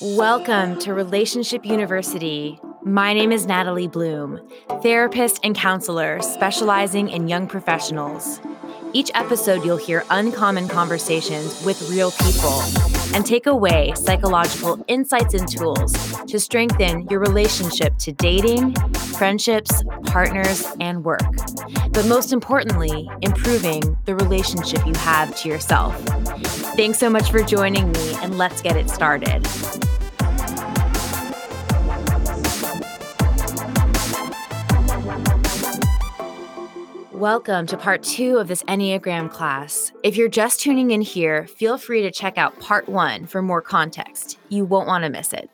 Welcome to Relationship University. My name is Natalie Bloom, therapist and counselor specializing in young professionals. Each episode, you'll hear uncommon conversations with real people and take away psychological insights and tools to strengthen your relationship to dating, friendships, partners, and work. But most importantly, improving the relationship you have to yourself. Thanks so much for joining me, and let's get it started. Welcome to part two of this Enneagram class. If you're just tuning in here, feel free to check out part one for more context. You won't want to miss it.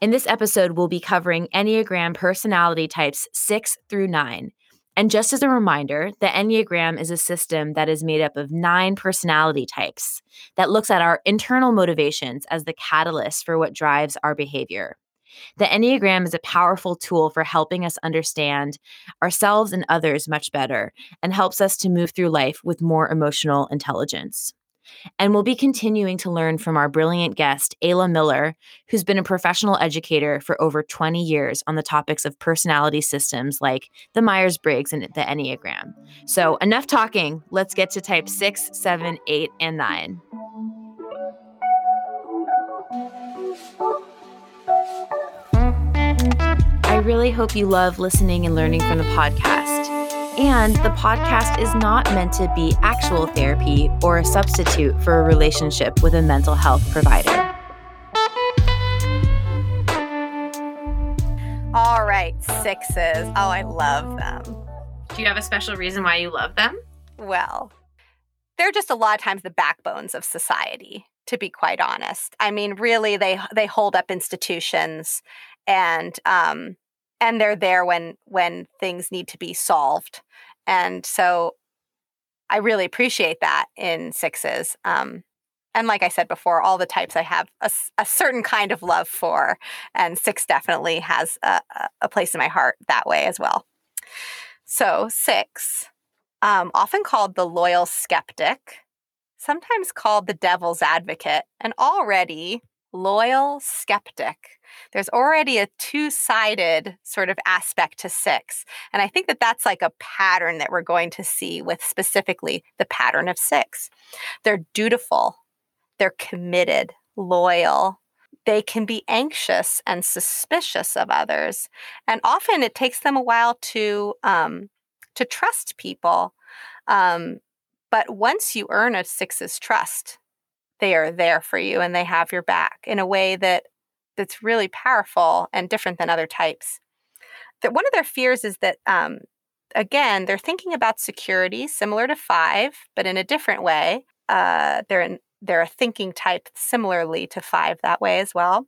In this episode, we'll be covering Enneagram personality types six through nine. And just as a reminder, the Enneagram is a system that is made up of nine personality types that looks at our internal motivations as the catalyst for what drives our behavior. The Enneagram is a powerful tool for helping us understand ourselves and others much better and helps us to move through life with more emotional intelligence. And we'll be continuing to learn from our brilliant guest, Ayla Miller, who's been a professional educator for over 20 years on the topics of personality systems like the Myers Briggs and the Enneagram. So, enough talking. Let's get to type six, seven, eight, and nine. I really hope you love listening and learning from the podcast. And the podcast is not meant to be actual therapy or a substitute for a relationship with a mental health provider. All right, sixes. Oh, I love them. Do you have a special reason why you love them? Well, they're just a lot of times the backbones of society, to be quite honest. I mean, really, they they hold up institutions, and um, and they're there when when things need to be solved and so i really appreciate that in sixes um, and like i said before all the types i have a, a certain kind of love for and six definitely has a, a place in my heart that way as well so six um, often called the loyal skeptic sometimes called the devil's advocate an already loyal skeptic there's already a two sided sort of aspect to six. And I think that that's like a pattern that we're going to see with specifically the pattern of six. They're dutiful, they're committed, loyal. They can be anxious and suspicious of others. And often it takes them a while to, um, to trust people. Um, but once you earn a six's trust, they are there for you and they have your back in a way that that's really powerful and different than other types. That one of their fears is that um, again they're thinking about security similar to five, but in a different way. Uh, they're in, they're a thinking type similarly to five that way as well,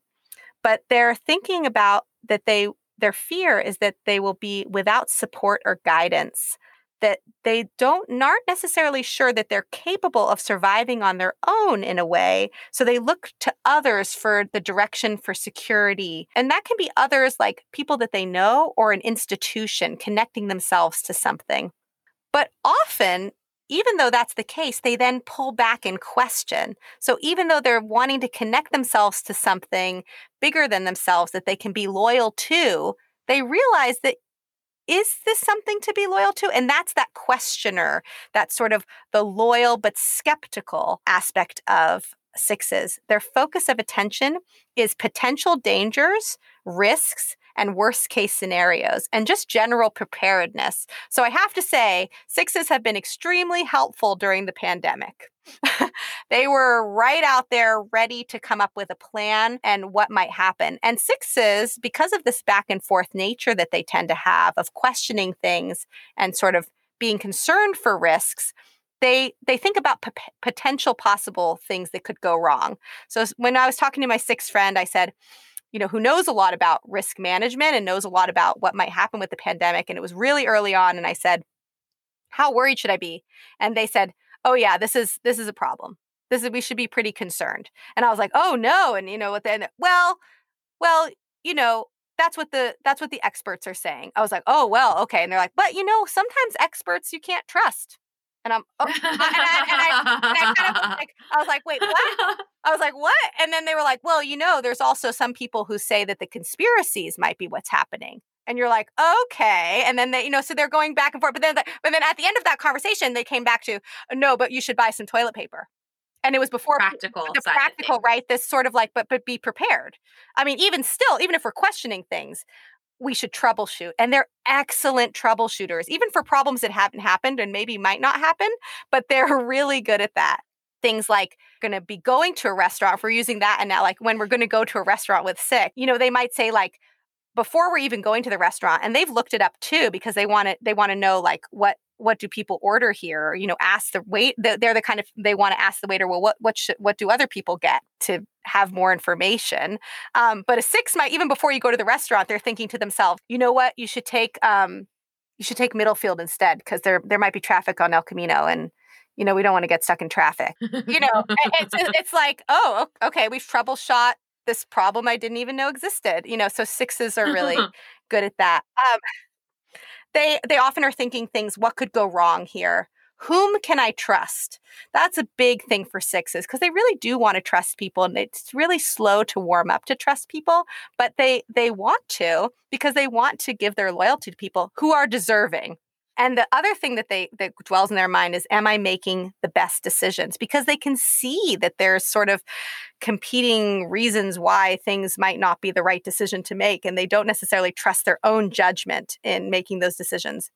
but they're thinking about that they their fear is that they will be without support or guidance that they don't aren't necessarily sure that they're capable of surviving on their own in a way so they look to others for the direction for security and that can be others like people that they know or an institution connecting themselves to something but often even though that's the case, they then pull back and question. So even though they're wanting to connect themselves to something bigger than themselves that they can be loyal to, they realize that is this something to be loyal to? And that's that questioner, that sort of the loyal but skeptical aspect of sixes. Their focus of attention is potential dangers, risks, and worst case scenarios and just general preparedness. So I have to say, sixes have been extremely helpful during the pandemic. they were right out there ready to come up with a plan and what might happen. And sixes, because of this back and forth nature that they tend to have of questioning things and sort of being concerned for risks, they they think about p- potential possible things that could go wrong. So when I was talking to my sixth friend, I said, you know, who knows a lot about risk management and knows a lot about what might happen with the pandemic. And it was really early on. And I said, How worried should I be? And they said, Oh yeah, this is this is a problem. This is we should be pretty concerned. And I was like, oh no. And you know, what then well, well, you know, that's what the that's what the experts are saying. I was like, oh well, okay. And they're like, but you know, sometimes experts you can't trust. And I'm, oh, and, I, and, I, and I kind of was like, I was like, wait, what? I was like, what? And then they were like, well, you know, there's also some people who say that the conspiracies might be what's happening. And you're like, okay. And then they, you know, so they're going back and forth. But then, but then at the end of that conversation, they came back to, no, but you should buy some toilet paper. And it was before practical, the practical, right? This sort of like, but but be prepared. I mean, even still, even if we're questioning things, we should troubleshoot. And they're excellent troubleshooters, even for problems that haven't happened and maybe might not happen, but they're really good at that. Things like going to be going to a restaurant, if we're using that, and now like when we're going to go to a restaurant with sick, you know, they might say like, before we're even going to the restaurant and they've looked it up too because they want to they want to know like what what do people order here you know ask the wait they're the kind of they want to ask the waiter well what what should what do other people get to have more information um, but a six might even before you go to the restaurant they're thinking to themselves you know what you should take um, you should take middlefield instead because there there might be traffic on el camino and you know we don't want to get stuck in traffic you know it's, it's like oh okay we've troubleshot this problem I didn't even know existed. You know, so sixes are really good at that. Um, they they often are thinking things. What could go wrong here? Whom can I trust? That's a big thing for sixes because they really do want to trust people, and it's really slow to warm up to trust people. But they they want to because they want to give their loyalty to people who are deserving and the other thing that they that dwells in their mind is am I making the best decisions? Because they can see that there's sort of competing reasons why things might not be the right decision to make and they don't necessarily trust their own judgment in making those decisions.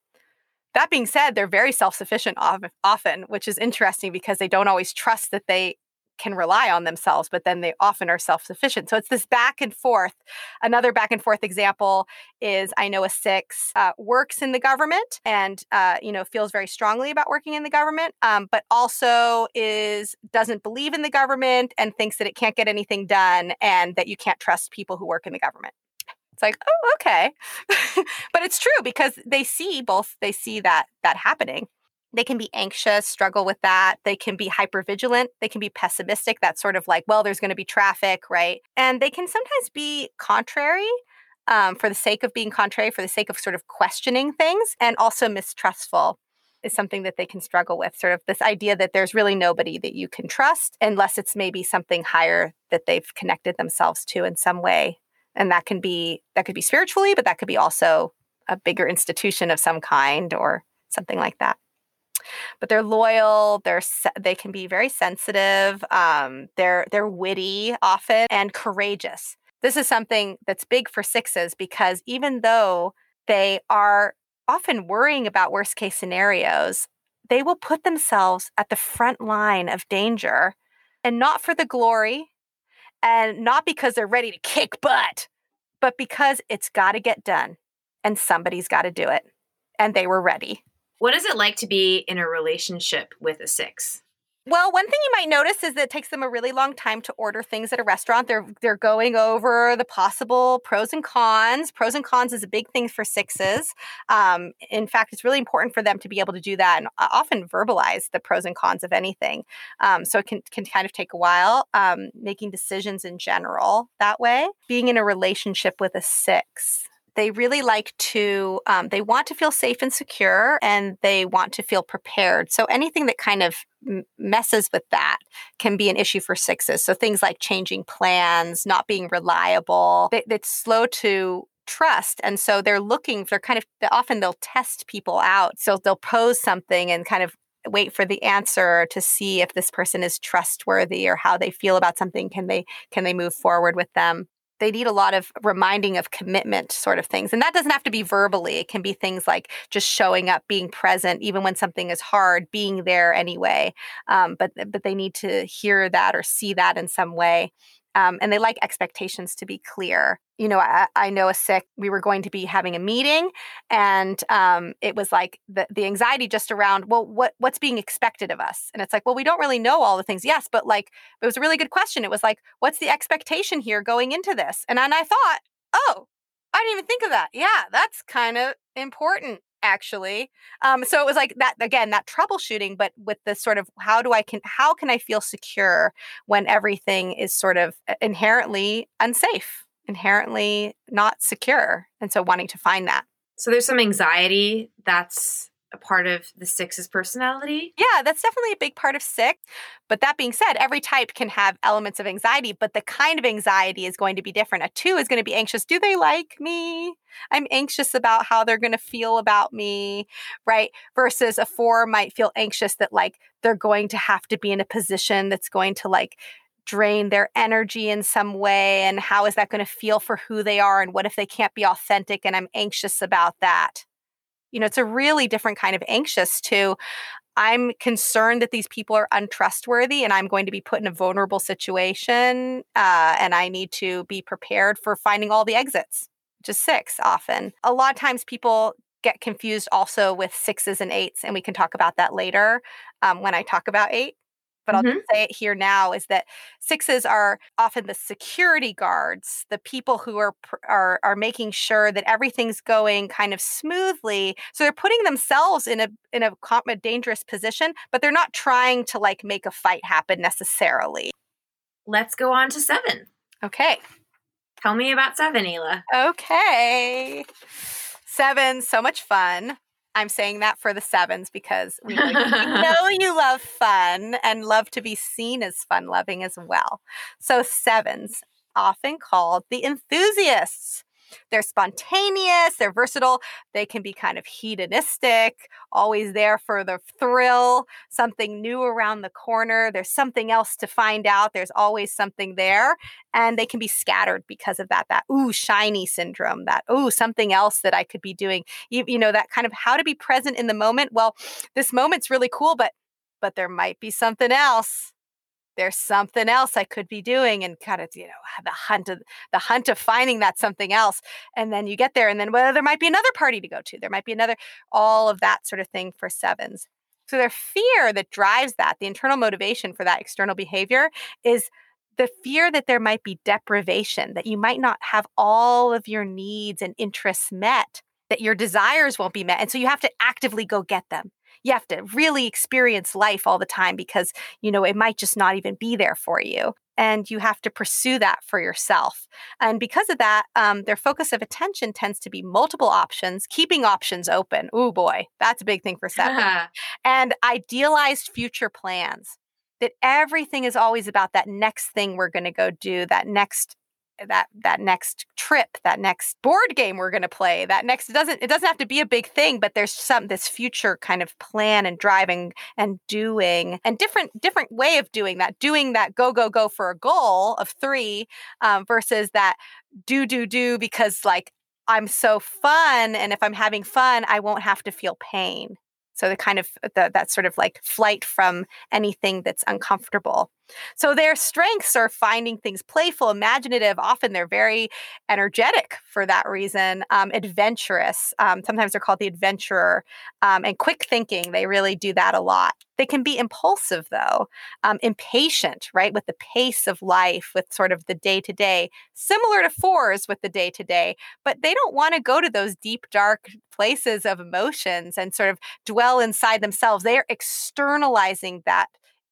That being said, they're very self-sufficient often, which is interesting because they don't always trust that they can rely on themselves, but then they often are self sufficient. So it's this back and forth. Another back and forth example is I know a six uh, works in the government and uh, you know feels very strongly about working in the government, um, but also is doesn't believe in the government and thinks that it can't get anything done and that you can't trust people who work in the government. It's like, oh, okay. but it's true because they see both, they see that that happening they can be anxious, struggle with that. They can be hyper vigilant. They can be pessimistic. That's sort of like, well, there's going to be traffic, right? And they can sometimes be contrary um, for the sake of being contrary, for the sake of sort of questioning things, and also mistrustful is something that they can struggle with. Sort of this idea that there's really nobody that you can trust unless it's maybe something higher that they've connected themselves to in some way. And that can be that could be spiritually, but that could be also a bigger institution of some kind or something like that but they're loyal. They're they can be very sensitive. Um, they're they're witty often and courageous. This is something that's big for sixes because even though they are often worrying about worst case scenarios, they will put themselves at the front line of danger and not for the glory and not because they're ready to kick butt, but because it's got to get done and somebody's got to do it. And they were ready. What is it like to be in a relationship with a six? Well, one thing you might notice is that it takes them a really long time to order things at a restaurant. They're they're going over the possible pros and cons. Pros and cons is a big thing for sixes. Um, in fact, it's really important for them to be able to do that and often verbalize the pros and cons of anything. Um, so it can can kind of take a while um, making decisions in general that way. Being in a relationship with a six they really like to um, they want to feel safe and secure and they want to feel prepared. So anything that kind of messes with that can be an issue for sixes. So things like changing plans not being reliable they, it's slow to trust. And so they're looking they're kind of often they'll test people out. So they'll pose something and kind of wait for the answer to see if this person is trustworthy or how they feel about something. Can they can they move forward with them they need a lot of reminding of commitment sort of things. And that doesn't have to be verbally. It can be things like just showing up being present even when something is hard being there anyway. Um, but but they need to hear that or see that in some way. Um, and they like expectations to be clear. You know, I, I, know a sick, we were going to be having a meeting, and um, it was like the, the anxiety just around, well, what what's being expected of us? And it's like, well, we don't really know all the things. Yes, but like, it was a really good question. It was like, what's the expectation here going into this? And, and I thought, oh, I didn't even think of that. Yeah, that's kind of important actually. Um, so it was like that again, that troubleshooting, but with the sort of how do I can how can I feel secure when everything is sort of uh, inherently unsafe, inherently not secure, and so wanting to find that. So there's some anxiety that's a part of the six's personality. Yeah, that's definitely a big part of six. But that being said, every type can have elements of anxiety, but the kind of anxiety is going to be different. A two is going to be anxious. Do they like me? I'm anxious about how they're going to feel about me, right? Versus a four might feel anxious that like they're going to have to be in a position that's going to like drain their energy in some way and how is that going to feel for who they are and what if they can't be authentic and i'm anxious about that? You know it's a really different kind of anxious to i'm concerned that these people are untrustworthy and i'm going to be put in a vulnerable situation uh, and i need to be prepared for finding all the exits is six often. A lot of times people get confused also with sixes and eights and we can talk about that later um, when i talk about eight but I'll just say it here now is that sixes are often the security guards, the people who are are are making sure that everything's going kind of smoothly. So they're putting themselves in a in a, a dangerous position, but they're not trying to like make a fight happen necessarily. Let's go on to seven. Okay. Tell me about seven, Hila. Okay. Seven, so much fun. I'm saying that for the sevens because we know you, we know you love fun and love to be seen as fun loving as well. So, sevens, often called the enthusiasts. They're spontaneous, they're versatile, they can be kind of hedonistic, always there for the thrill, something new around the corner. There's something else to find out, there's always something there. And they can be scattered because of that, that ooh, shiny syndrome, that ooh, something else that I could be doing. You, you know, that kind of how to be present in the moment. Well, this moment's really cool, but but there might be something else there's something else I could be doing and kind of, you know, the hunt of the hunt of finding that something else. And then you get there and then well, there might be another party to go to. There might be another, all of that sort of thing for sevens. So their fear that drives that, the internal motivation for that external behavior is the fear that there might be deprivation, that you might not have all of your needs and interests met, that your desires won't be met. And so you have to actively go get them you have to really experience life all the time because you know it might just not even be there for you and you have to pursue that for yourself and because of that um, their focus of attention tends to be multiple options keeping options open. Oh boy that's a big thing for seven and idealized future plans that everything is always about that next thing we're going to go do that next that that next trip that next board game we're going to play that next it doesn't it doesn't have to be a big thing but there's some this future kind of plan and driving and doing and different different way of doing that doing that go go go for a goal of three um, versus that do do do because like i'm so fun and if i'm having fun i won't have to feel pain so the kind of the, that sort of like flight from anything that's uncomfortable. So their strengths are finding things playful, imaginative. Often they're very energetic for that reason, um, adventurous. Um, sometimes they're called the adventurer, um, and quick thinking. They really do that a lot. They can be impulsive though, um, impatient, right, with the pace of life, with sort of the day to day, similar to fours with the day to day, but they don't want to go to those deep, dark places of emotions and sort of dwell inside themselves. They are externalizing that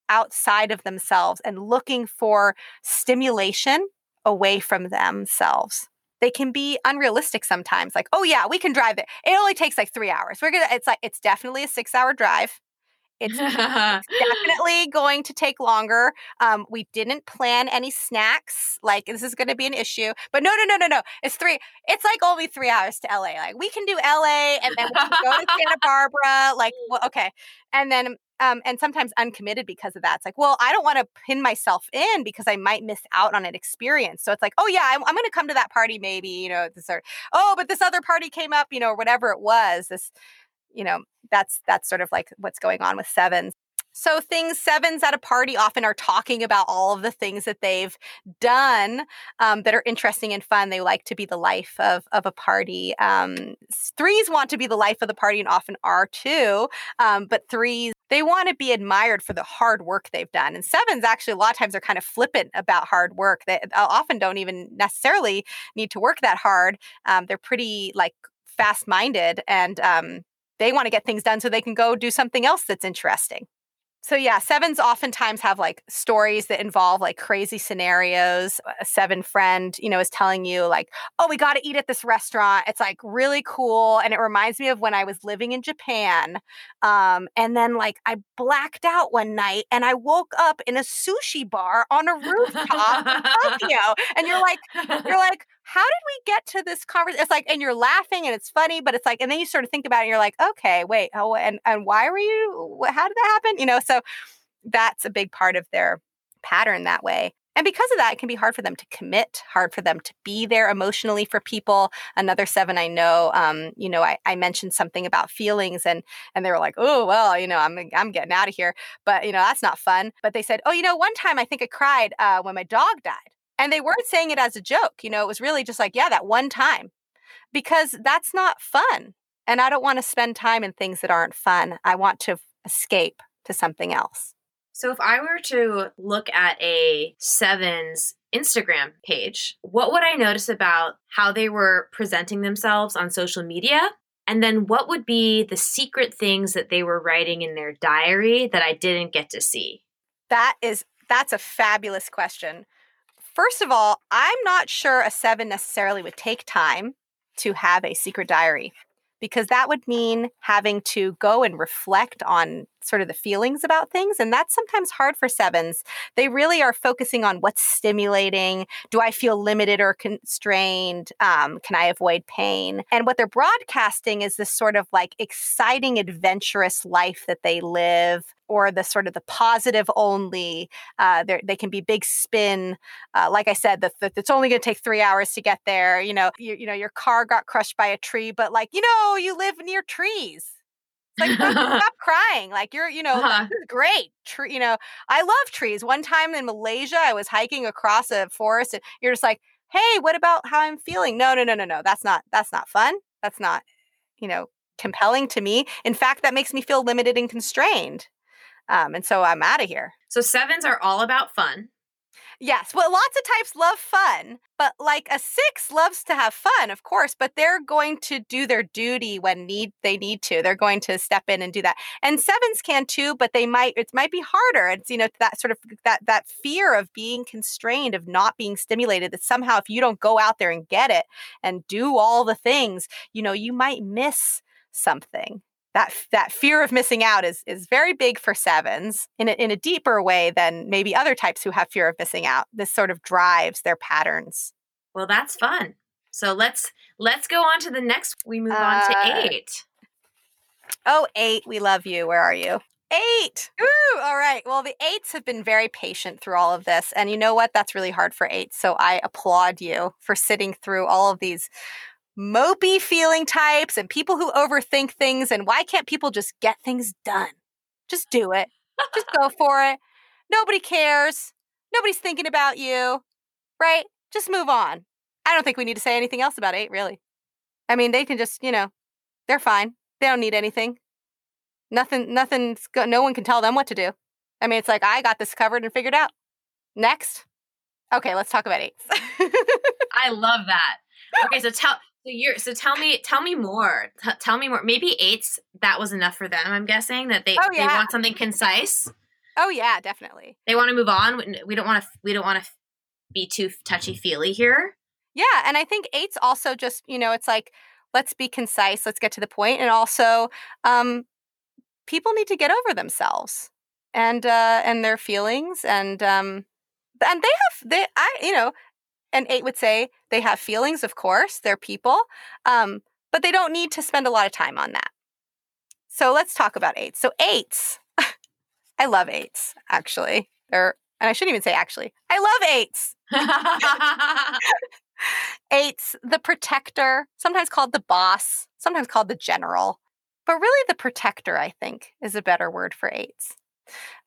outside of themselves and looking for stimulation away from themselves. They can be unrealistic sometimes, like, oh yeah, we can drive it. It only takes like three hours. We're gonna, it's like, it's definitely a six hour drive. It's definitely going to take longer. Um, we didn't plan any snacks. Like this is going to be an issue. But no, no, no, no, no. It's three. It's like only three hours to LA. Like we can do LA and then we can go to Santa Barbara. Like well, okay, and then um, and sometimes uncommitted because of that. It's like, well, I don't want to pin myself in because I might miss out on an experience. So it's like, oh yeah, I'm, I'm going to come to that party maybe. You know, this or oh, but this other party came up. You know, or whatever it was. This you know that's that's sort of like what's going on with sevens so things sevens at a party often are talking about all of the things that they've done um, that are interesting and fun. They like to be the life of, of a party. Um, threes want to be the life of the party and often are too um, but threes they want to be admired for the hard work they've done. And sevens actually a lot of times are kind of flippant about hard work. They often don't even necessarily need to work that hard. Um, they're pretty like fast minded and um, they want to get things done so they can go do something else that's interesting. So yeah, sevens oftentimes have like stories that involve like crazy scenarios. A seven friend, you know, is telling you like, "Oh, we got to eat at this restaurant. It's like really cool." And it reminds me of when I was living in Japan. Um, and then like I blacked out one night and I woke up in a sushi bar on a rooftop in Tokyo. And you're like, you're like, how did we get to this conversation? It's like, and you're laughing and it's funny, but it's like, and then you sort of think about it and you're like, okay, wait, oh, and, and why were you, how did that happen? You know, so that's a big part of their pattern that way. And because of that, it can be hard for them to commit, hard for them to be there emotionally for people. Another seven I know, um, you know, I, I mentioned something about feelings and and they were like, oh well, you know, I'm I'm getting out of here. But you know, that's not fun. But they said, oh, you know, one time I think I cried uh, when my dog died. And they weren't saying it as a joke. You know, it was really just like, yeah, that one time, because that's not fun. And I don't want to spend time in things that aren't fun. I want to escape to something else. So if I were to look at a sevens Instagram page, what would I notice about how they were presenting themselves on social media? And then what would be the secret things that they were writing in their diary that I didn't get to see? That is that's a fabulous question. First of all, I'm not sure a seven necessarily would take time to have a secret diary because that would mean having to go and reflect on sort of the feelings about things. And that's sometimes hard for sevens. They really are focusing on what's stimulating. Do I feel limited or constrained? Um, can I avoid pain? And what they're broadcasting is this sort of like exciting, adventurous life that they live or the sort of the positive only. Uh, they can be big spin. Uh, like I said, that it's only going to take three hours to get there. You know, you, you know, your car got crushed by a tree, but like you know, you live near trees. It's like stop crying. Like you're, you know, uh-huh. this is great. Tree, you know, I love trees. One time in Malaysia, I was hiking across a forest, and you're just like, "Hey, what about how I'm feeling?" No, no, no, no, no. That's not. That's not fun. That's not, you know, compelling to me. In fact, that makes me feel limited and constrained. Um, and so I'm out of here. So sevens are all about fun. Yes. Well, lots of types love fun, but like a six loves to have fun, of course, but they're going to do their duty when need they need to. They're going to step in and do that. And sevens can too, but they might it might be harder. It's you know that sort of that that fear of being constrained, of not being stimulated, that somehow if you don't go out there and get it and do all the things, you know, you might miss something that that fear of missing out is is very big for sevens in a, in a deeper way than maybe other types who have fear of missing out. This sort of drives their patterns. Well, that's fun. So let's let's go on to the next. We move uh, on to uh, eight. Oh, eight. We love you. Where are you? Eight. Ooh, all right. Well, the eights have been very patient through all of this. And you know what? That's really hard for eights. So I applaud you for sitting through all of these mopey feeling types and people who overthink things. And why can't people just get things done? Just do it. just go for it. Nobody cares. Nobody's thinking about you, right? Just move on. I don't think we need to say anything else about eight, really. I mean, they can just, you know, they're fine. They don't need anything. Nothing, nothing's, go- no one can tell them what to do. I mean, it's like, I got this covered and figured out. Next. Okay, let's talk about eights. I love that. Okay, so tell so you're so tell me tell me more. T- tell me more. Maybe eights that was enough for them. I'm guessing that they oh, yeah. they want something concise. Oh yeah, definitely. They want to move on. We don't want to we don't want to be too touchy feely here. Yeah, and I think eights also just you know it's like let's be concise, let's get to the point, and also um, people need to get over themselves and uh, and their feelings and um, and they have they I you know and eight would say they have feelings, of course, they're people, um, but they don't need to spend a lot of time on that. So let's talk about eights. So eights, I love eights, actually. They're, and I shouldn't even say actually, I love eights. eights, the protector, sometimes called the boss, sometimes called the general, but really the protector, I think, is a better word for eights.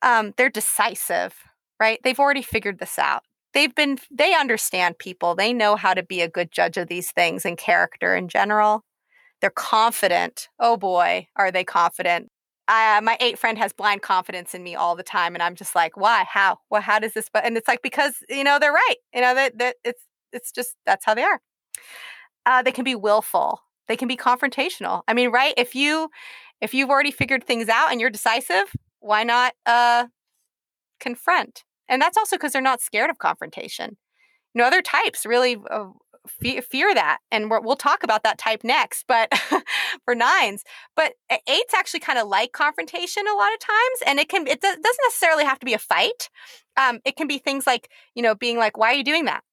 Um, they're decisive, right? They've already figured this out they've been they understand people. They know how to be a good judge of these things and character in general. They're confident. Oh boy are they confident. Uh, my eight friend has blind confidence in me all the time and i'm just like why? How? Well how does this but and it's like because you know they're right. You know that, that it's it's just that's how they are. Uh, they can be willful. They can be confrontational. I mean right if you if you've already figured things out and you're decisive why not uh, confront? And that's also because they're not scared of confrontation. You know, other types really uh, fe- fear that, and we will talk about that type next. But for nines, but eights actually kind of like confrontation a lot of times, and it can it doesn't necessarily have to be a fight. Um, it can be things like you know being like, "Why are you doing that?"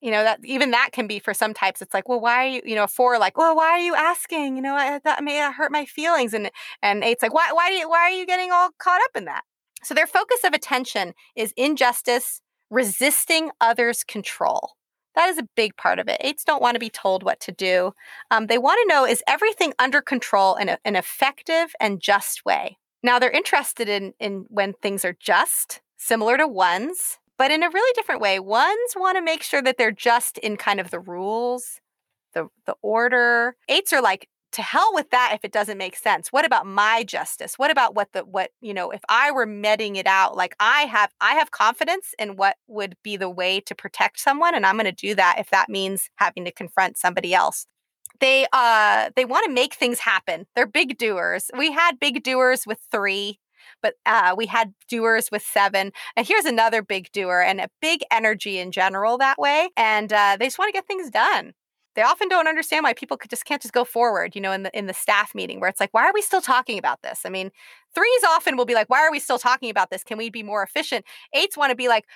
you know that even that can be for some types it's like well why are you you know four like well why are you asking you know I, that may hurt my feelings and and eight's like why why why are you getting all caught up in that so their focus of attention is injustice resisting others control that is a big part of it eights don't want to be told what to do um, they want to know is everything under control in a, an effective and just way now they're interested in in when things are just similar to ones but in a really different way. Ones want to make sure that they're just in kind of the rules, the the order. Eights are like to hell with that if it doesn't make sense. What about my justice? What about what the what, you know, if I were meting it out, like I have I have confidence in what would be the way to protect someone and I'm going to do that if that means having to confront somebody else they uh they want to make things happen they're big doers we had big doers with three but uh, we had doers with seven. And here's another big doer and a big energy in general that way. And uh, they just want to get things done they often don't understand why people could just can't just go forward you know in the in the staff meeting where it's like why are we still talking about this? I mean threes often will be like why are we still talking about this? Can we be more efficient? Eights want to be like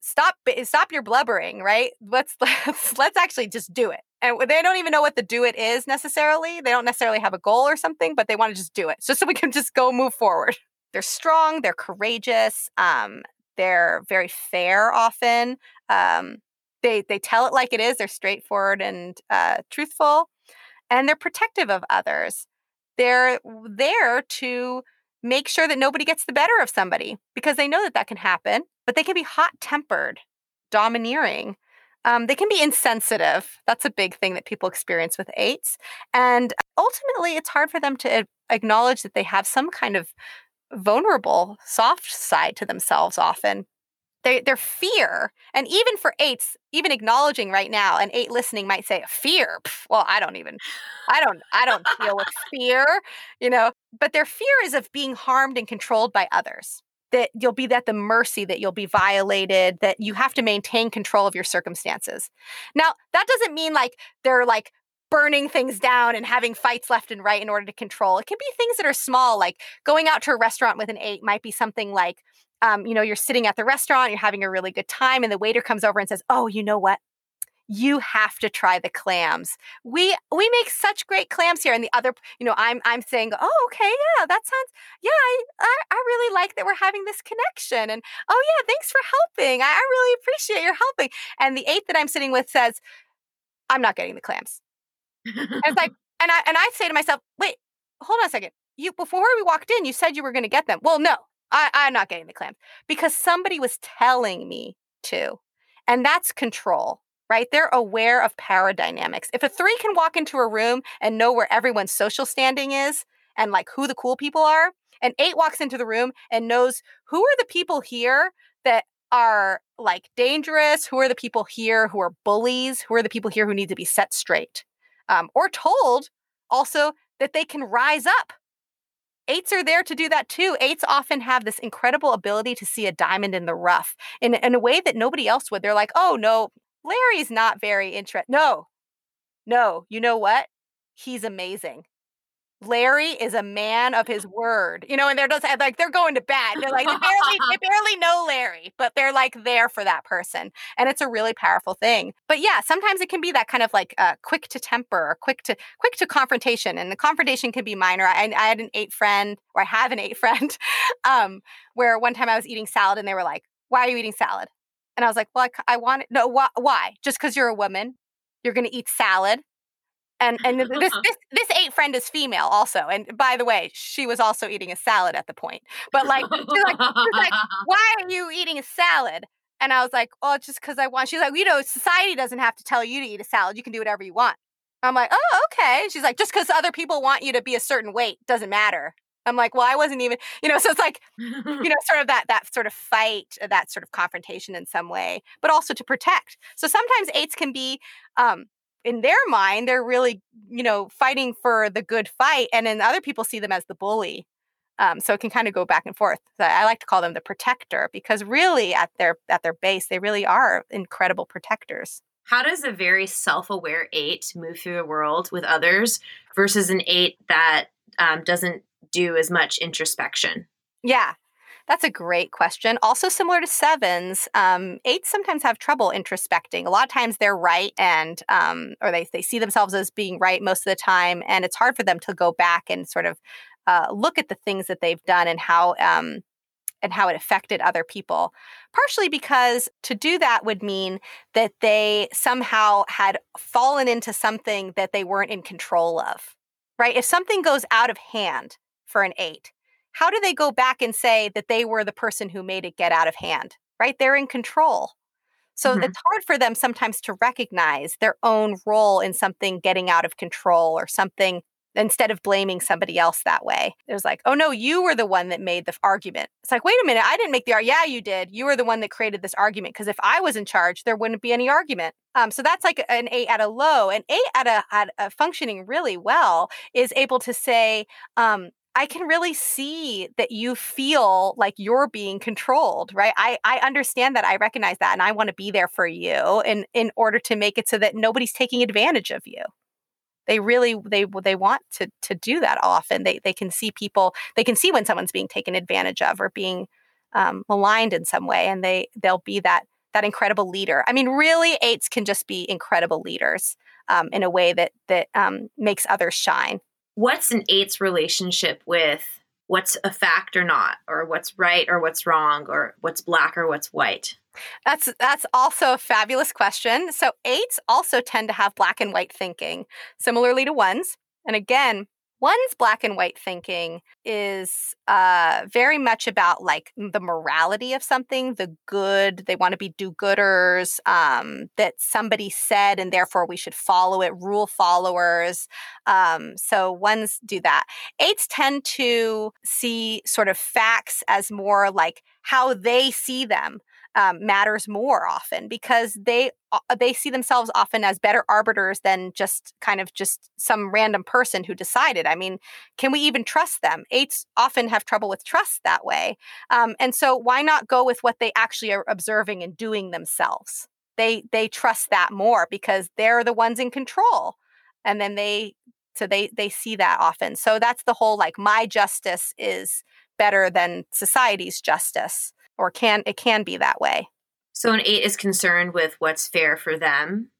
stop stop your blubbering right? Let's let's let's actually just do it. And they don't even know what the do it is necessarily. They don't necessarily have a goal or something but they want to just do it just so we can just go move forward. They're strong, they're courageous, um, they're very fair often. Um, they they tell it like it is. They're straightforward and uh, truthful, and they're protective of others. They're there to make sure that nobody gets the better of somebody because they know that that can happen. But they can be hot tempered, domineering. Um, they can be insensitive. That's a big thing that people experience with eights. And ultimately, it's hard for them to acknowledge that they have some kind of vulnerable, soft side to themselves often. They, their fear, and even for eights, even acknowledging right now, an eight listening might say, a "Fear." Pff, well, I don't even, I don't, I don't feel with fear, you know. But their fear is of being harmed and controlled by others. That you'll be at the mercy, that you'll be violated, that you have to maintain control of your circumstances. Now, that doesn't mean like they're like burning things down and having fights left and right in order to control. It can be things that are small, like going out to a restaurant with an eight might be something like, um, you know, you're sitting at the restaurant, you're having a really good time, and the waiter comes over and says, "Oh, you know what? You have to try the clams. We we make such great clams here." And the other, you know, I'm I'm saying, "Oh, okay, yeah, that sounds, yeah, I I, I really like that we're having this connection." And oh yeah, thanks for helping. I, I really appreciate your helping. And the eight that I'm sitting with says, "I'm not getting the clams." it's like, and I and I say to myself, wait, hold on a second. You before we walked in, you said you were going to get them. Well, no, I, I'm not getting the clams because somebody was telling me to, and that's control. Right? They're aware of power dynamics. If a three can walk into a room and know where everyone's social standing is and like who the cool people are, and eight walks into the room and knows who are the people here that are like dangerous, who are the people here who are bullies, who are the people here who need to be set straight um, or told also that they can rise up. Eights are there to do that too. Eights often have this incredible ability to see a diamond in the rough in, in a way that nobody else would. They're like, oh, no, Larry's not very interested. No, no, you know what? He's amazing. Larry is a man of his word, you know, and they're just like they're going to bat. They're like they barely they barely know Larry, but they're like there for that person, and it's a really powerful thing. But yeah, sometimes it can be that kind of like uh, quick to temper, or quick to quick to confrontation, and the confrontation can be minor. I, I had an eight friend, or I have an eight friend, um, where one time I was eating salad, and they were like, "Why are you eating salad?" And I was like, "Well, I, I want it. No, wh- why? Just because you're a woman, you're going to eat salad." And and this this this eight friend is female also and by the way she was also eating a salad at the point. But like she's like, she's like why are you eating a salad? And i was like oh just because i want she's like you know society doesn't have to tell you to eat a salad. You can do whatever you want. I'm like oh okay. She's like just because other people want you to be a certain weight doesn't matter. I'm like well i wasn't even you know so it's like you know sort of that that sort of fight that sort of confrontation in some way but also to protect. So sometimes eights can be um in their mind, they're really, you know, fighting for the good fight. And then other people see them as the bully. Um, so it can kind of go back and forth. So I like to call them the protector because really at their at their base, they really are incredible protectors. How does a very self-aware eight move through the world with others versus an eight that um, doesn't do as much introspection? Yeah, that's a great question. Also, similar to sevens, um, eights sometimes have trouble introspecting. A lot of times they're right and, um, or they, they see themselves as being right most of the time. And it's hard for them to go back and sort of uh, look at the things that they've done and how, um, and how it affected other people. Partially because to do that would mean that they somehow had fallen into something that they weren't in control of, right? If something goes out of hand for an eight, how do they go back and say that they were the person who made it get out of hand? Right? They're in control. So mm-hmm. it's hard for them sometimes to recognize their own role in something getting out of control or something instead of blaming somebody else that way. It was like, oh no, you were the one that made the argument. It's like, wait a minute, I didn't make the argument. Yeah, you did. You were the one that created this argument because if I was in charge, there wouldn't be any argument. Um, so that's like an eight at a low. An eight at a, at a functioning really well is able to say, um, I can really see that you feel like you're being controlled, right? I, I understand that. I recognize that. And I want to be there for you in, in order to make it so that nobody's taking advantage of you. They really they they want to to do that often. They they can see people they can see when someone's being taken advantage of or being um, maligned in some way, and they they'll be that that incredible leader. I mean, really, eights can just be incredible leaders um, in a way that that um, makes others shine what's an eight's relationship with what's a fact or not or what's right or what's wrong or what's black or what's white? That's that's also a fabulous question. So eights also tend to have black and white thinking similarly to ones. And again One's black and white thinking is uh, very much about like the morality of something, the good. They want to be do gooders, um, that somebody said, and therefore we should follow it, rule followers. Um, so ones do that. Eights tend to see sort of facts as more like how they see them um, matters more often because they uh, they see themselves often as better arbiters than just kind of just some random person who decided. I mean, can we even trust them? Eights often have trouble with trust that way, um, and so why not go with what they actually are observing and doing themselves? They they trust that more because they're the ones in control, and then they so they they see that often. So that's the whole like my justice is better than society's justice or can it can be that way. So an 8 is concerned with what's fair for them.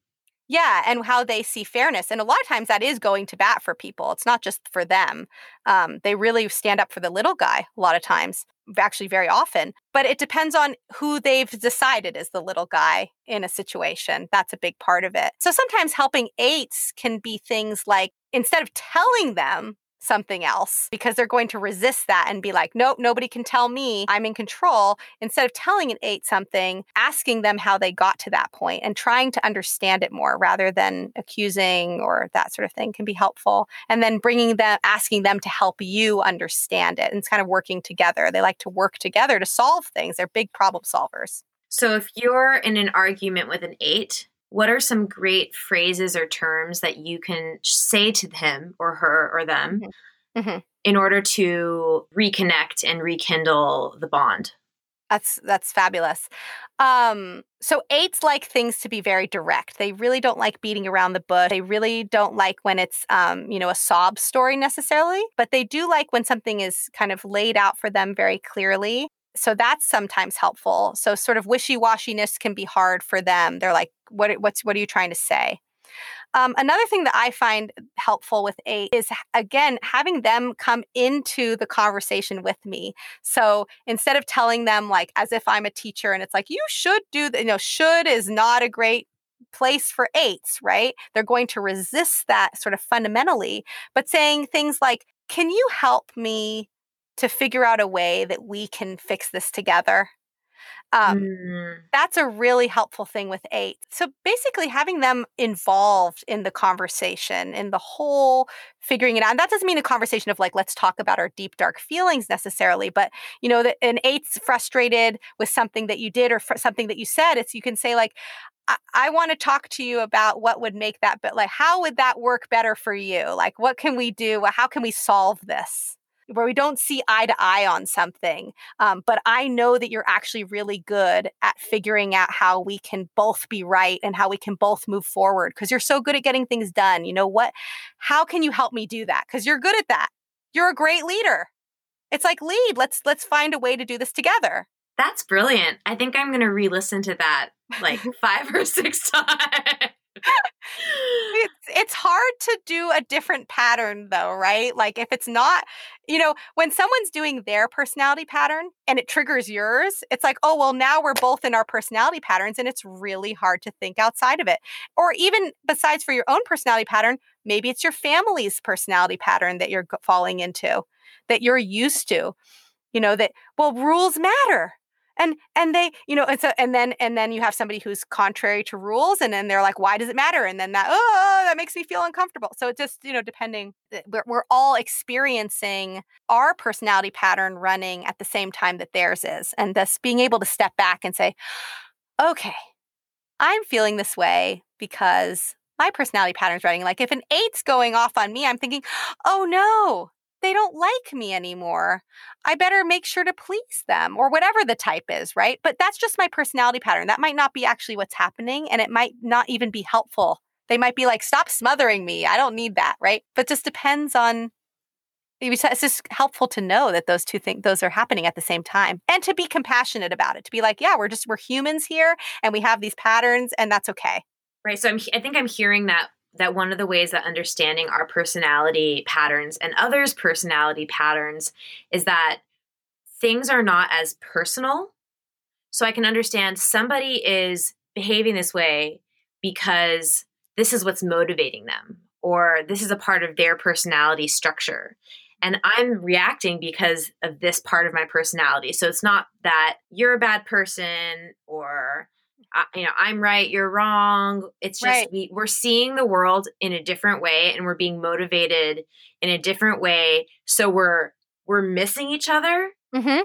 Yeah, and how they see fairness. And a lot of times that is going to bat for people. It's not just for them. Um, they really stand up for the little guy a lot of times, actually, very often. But it depends on who they've decided is the little guy in a situation. That's a big part of it. So sometimes helping eights can be things like instead of telling them something else because they're going to resist that and be like, nope, nobody can tell me I'm in control. Instead of telling an eight something, asking them how they got to that point and trying to understand it more rather than accusing or that sort of thing can be helpful. And then bringing them, asking them to help you understand it. And it's kind of working together. They like to work together to solve things, they're big problem solvers. So if you're in an argument with an eight, what are some great phrases or terms that you can say to him or her or them mm-hmm. Mm-hmm. in order to reconnect and rekindle the bond? That's that's fabulous. Um, so eights like things to be very direct. They really don't like beating around the bush. They really don't like when it's um, you know, a sob story necessarily, but they do like when something is kind of laid out for them very clearly so that's sometimes helpful. So sort of wishy-washiness can be hard for them. They're like, what what's what are you trying to say? Um, another thing that I find helpful with eight is again having them come into the conversation with me. So instead of telling them like as if I'm a teacher and it's like you should do the, you know should is not a great place for eights, right? They're going to resist that sort of fundamentally, but saying things like, "Can you help me to figure out a way that we can fix this together. Um, mm. That's a really helpful thing with eight. So basically, having them involved in the conversation, in the whole figuring it out. And that doesn't mean a conversation of like, let's talk about our deep, dark feelings necessarily, but you know, that an eight's frustrated with something that you did or something that you said. It's you can say like, I, I want to talk to you about what would make that, but like, how would that work better for you? Like, what can we do? How can we solve this? Where we don't see eye to eye on something. Um, but I know that you're actually really good at figuring out how we can both be right and how we can both move forward because you're so good at getting things done. You know what? How can you help me do that? Because you're good at that. You're a great leader. It's like lead. Let's let's find a way to do this together. That's brilliant. I think I'm going to re-listen to that like five or six times it's it's hard to do a different pattern though, right? Like if it's not, you know, when someone's doing their personality pattern and it triggers yours, it's like, "Oh, well now we're both in our personality patterns and it's really hard to think outside of it." Or even besides for your own personality pattern, maybe it's your family's personality pattern that you're falling into that you're used to. You know that well, rules matter and and they you know and so and then and then you have somebody who's contrary to rules and then they're like why does it matter? And then that oh that makes me feel uncomfortable. So it just you know depending eh, we're, we're all experiencing our personality pattern running at the same time that theirs is and thus being able to step back and say okay i'm feeling this way because my personality pattern's running. Like if an eight's going off on me i'm thinking oh no they don't like me anymore. I better make sure to please them or whatever the type is, right? But that's just my personality pattern. That might not be actually what's happening and it might not even be helpful. They might be like, stop smothering me. I don't need that, right? But just depends on it's just helpful to know that those two things those are happening at the same time and to be compassionate about it to be like yeah we're just we're humans here and we have these patterns and that's okay right so I'm, i think i'm hearing that that one of the ways that understanding our personality patterns and others' personality patterns is that things are not as personal. So I can understand somebody is behaving this way because this is what's motivating them, or this is a part of their personality structure. And I'm reacting because of this part of my personality. So it's not that you're a bad person or you know i'm right you're wrong it's just right. we, we're seeing the world in a different way and we're being motivated in a different way so we're we're missing each other mm-hmm.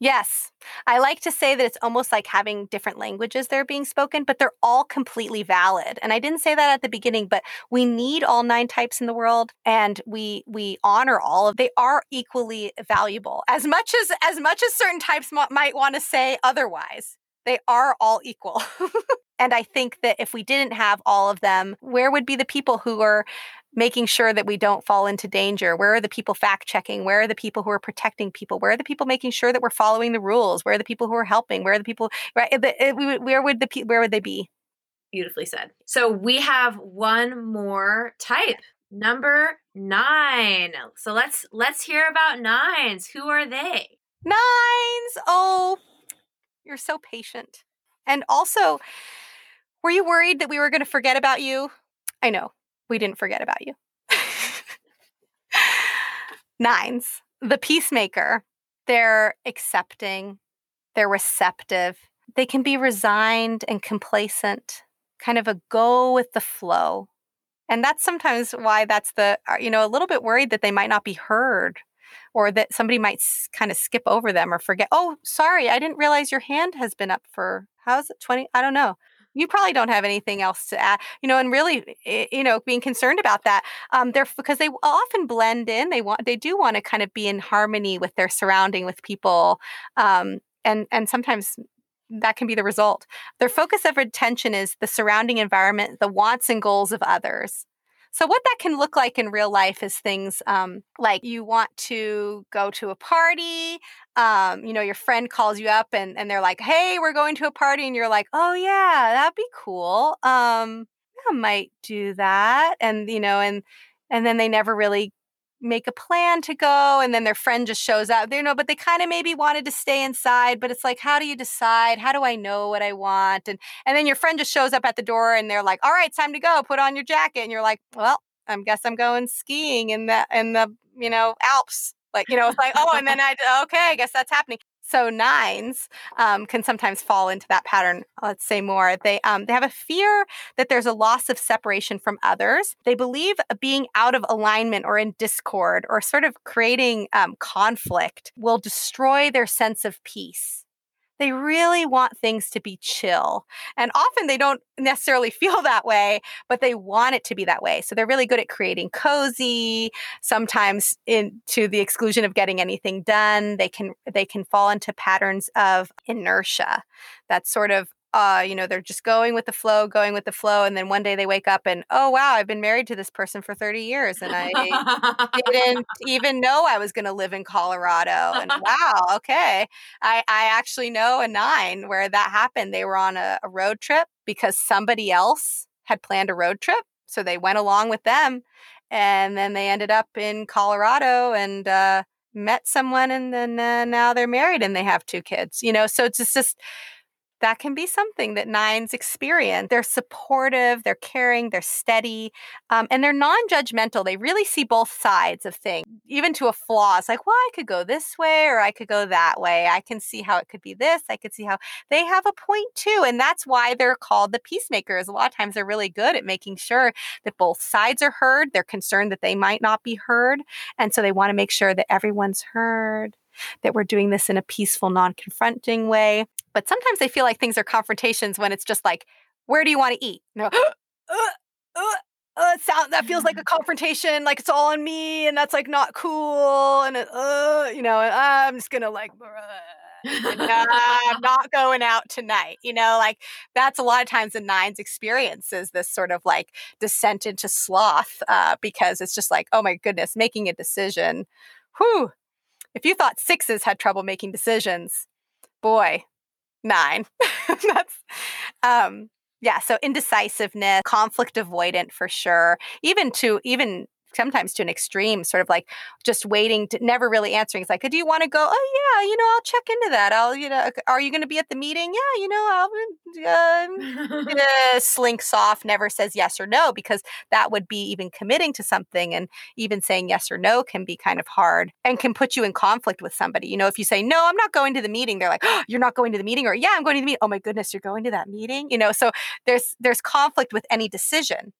yes i like to say that it's almost like having different languages that are being spoken but they're all completely valid and i didn't say that at the beginning but we need all nine types in the world and we we honor all of they are equally valuable as much as as much as certain types m- might want to say otherwise they are all equal. and I think that if we didn't have all of them, where would be the people who are making sure that we don't fall into danger? Where are the people fact checking? Where are the people who are protecting people? Where are the people making sure that we're following the rules? Where are the people who are helping? Where are the people right where would the where would they be? Beautifully said. So we have one more type. Number 9. So let's let's hear about nines. Who are they? Nines. Oh, you're so patient. And also, were you worried that we were going to forget about you? I know, we didn't forget about you. Nines, the peacemaker. They're accepting, they're receptive, they can be resigned and complacent, kind of a go with the flow. And that's sometimes why that's the, uh, you know, a little bit worried that they might not be heard or that somebody might s- kind of skip over them or forget, oh, sorry, I didn't realize your hand has been up for, how's it, 20? I don't know. You probably don't have anything else to add, you know, and really, you know, being concerned about that. Um, they're because they often blend in. They want, they do want to kind of be in harmony with their surrounding, with people, um, and and sometimes that can be the result. Their focus of attention is the surrounding environment, the wants and goals of others. So, what that can look like in real life is things um, like you want to go to a party. Um, you know, your friend calls you up and, and they're like, hey, we're going to a party. And you're like, oh, yeah, that'd be cool. Um, I might do that. And, you know, and, and then they never really make a plan to go and then their friend just shows up you know but they kind of maybe wanted to stay inside but it's like how do you decide? How do i know what i want? And and then your friend just shows up at the door and they're like all right time to go put on your jacket. And you're like well i guess i'm going skiing in the in the you know alps. Like you know it's like oh and then i okay i guess that's happening so nines um, can sometimes fall into that pattern. Let's say more. They um, they have a fear that there's a loss of separation from others. They believe being out of alignment or in discord or sort of creating um, conflict will destroy their sense of peace. They really want things to be chill. And often they don't necessarily feel that way, but they want it to be that way. So they're really good at creating cozy, sometimes in to the exclusion of getting anything done. They can they can fall into patterns of inertia. That's sort of uh, you know, they're just going with the flow, going with the flow. And then one day they wake up and, oh, wow, I've been married to this person for 30 years. And I didn't even know I was going to live in Colorado. And wow, okay. I, I actually know a nine where that happened. They were on a, a road trip because somebody else had planned a road trip. So they went along with them. And then they ended up in Colorado and, uh, met someone and then uh, now they're married and they have two kids you know so it's just, just that can be something that nines experience. They're supportive, they're caring, they're steady, um, and they're non judgmental. They really see both sides of things, even to a flaw. It's like, well, I could go this way or I could go that way. I can see how it could be this. I could see how they have a point too. And that's why they're called the peacemakers. A lot of times they're really good at making sure that both sides are heard. They're concerned that they might not be heard. And so they want to make sure that everyone's heard that we're doing this in a peaceful, non confronting way. But sometimes I feel like things are confrontations when it's just like, where do you want to eat? No, uh, uh, uh, sound that feels like a confrontation, like it's all on me, and that's like not cool, and uh, you know, I'm just gonna like. I'm not going out tonight. You know, like that's a lot of times the nines experiences this sort of like descent into sloth uh, because it's just like, oh my goodness, making a decision. Whew, if you thought sixes had trouble making decisions, boy, nine. That's um yeah, so indecisiveness, conflict avoidant for sure. Even to even sometimes to an extreme, sort of like just waiting to never really answering. It's like, do you want to go? Oh yeah, you know, I'll check into that. I'll, you know, are you going to be at the meeting? Yeah, you know, I'll uh, uh, slinks off, never says yes or no because that would be even committing to something, and even saying yes or no can be kind of hard and can put you in conflict with somebody. You know, if you say no, I'm not going to the meeting, they're like, oh, you're not going to the meeting, or yeah, I'm going to the meeting. Oh my goodness, you're going to that meeting. You know, so there's there's conflict with any decision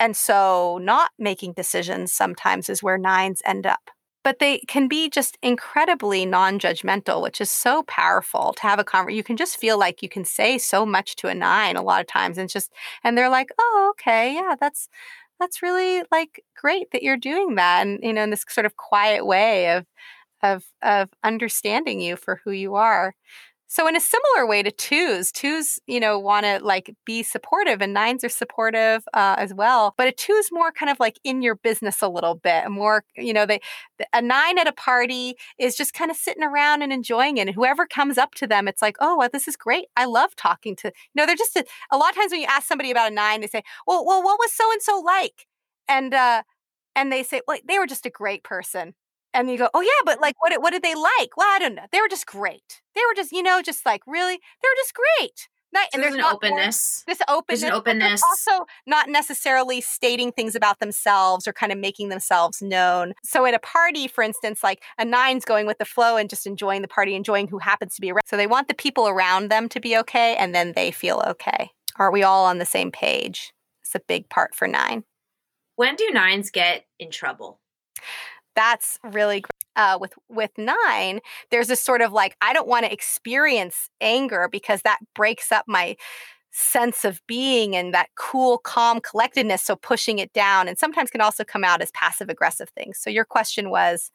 and so not making decisions sometimes is where nines end up. But they can be just incredibly non judgmental, which is so powerful to have a conversation. You can just feel like you can say so much to a nine a lot of times. And just, and they're like, oh, okay, yeah, that's, that's really like great that you're doing that. And, you know, in this sort of quiet way of, of, of understanding you for who you are. So in a similar way to twos, twos, you know, want to like be supportive and nines are supportive uh, as well. But a two is more kind of like in your business a little bit more, you know, they, a nine at a party is just kind of sitting around and enjoying it. And whoever comes up to them, it's like, oh, well, this is great. I love talking to, you know, they're just a, a lot of times when you ask somebody about a nine, they say, well, well, what was so and so like? And, uh, and they say, well, they were just a great person and you go, oh yeah, but like, what what did they like? Well, I don't know. They were just great. They were just, you know, just like really, they were just great. Not, and there's, there's an openness. More, this openness. There's an openness. Also, not necessarily stating things about themselves or kind of making themselves known. So, at a party, for instance, like a nine's going with the flow and just enjoying the party, enjoying who happens to be around. So, they want the people around them to be okay, and then they feel okay. Are we all on the same page? It's a big part for nine. When do nines get in trouble? That's really great. Uh, with with nine, there's this sort of like I don't want to experience anger because that breaks up my sense of being and that cool, calm collectedness. So pushing it down, and sometimes can also come out as passive aggressive things. So your question was,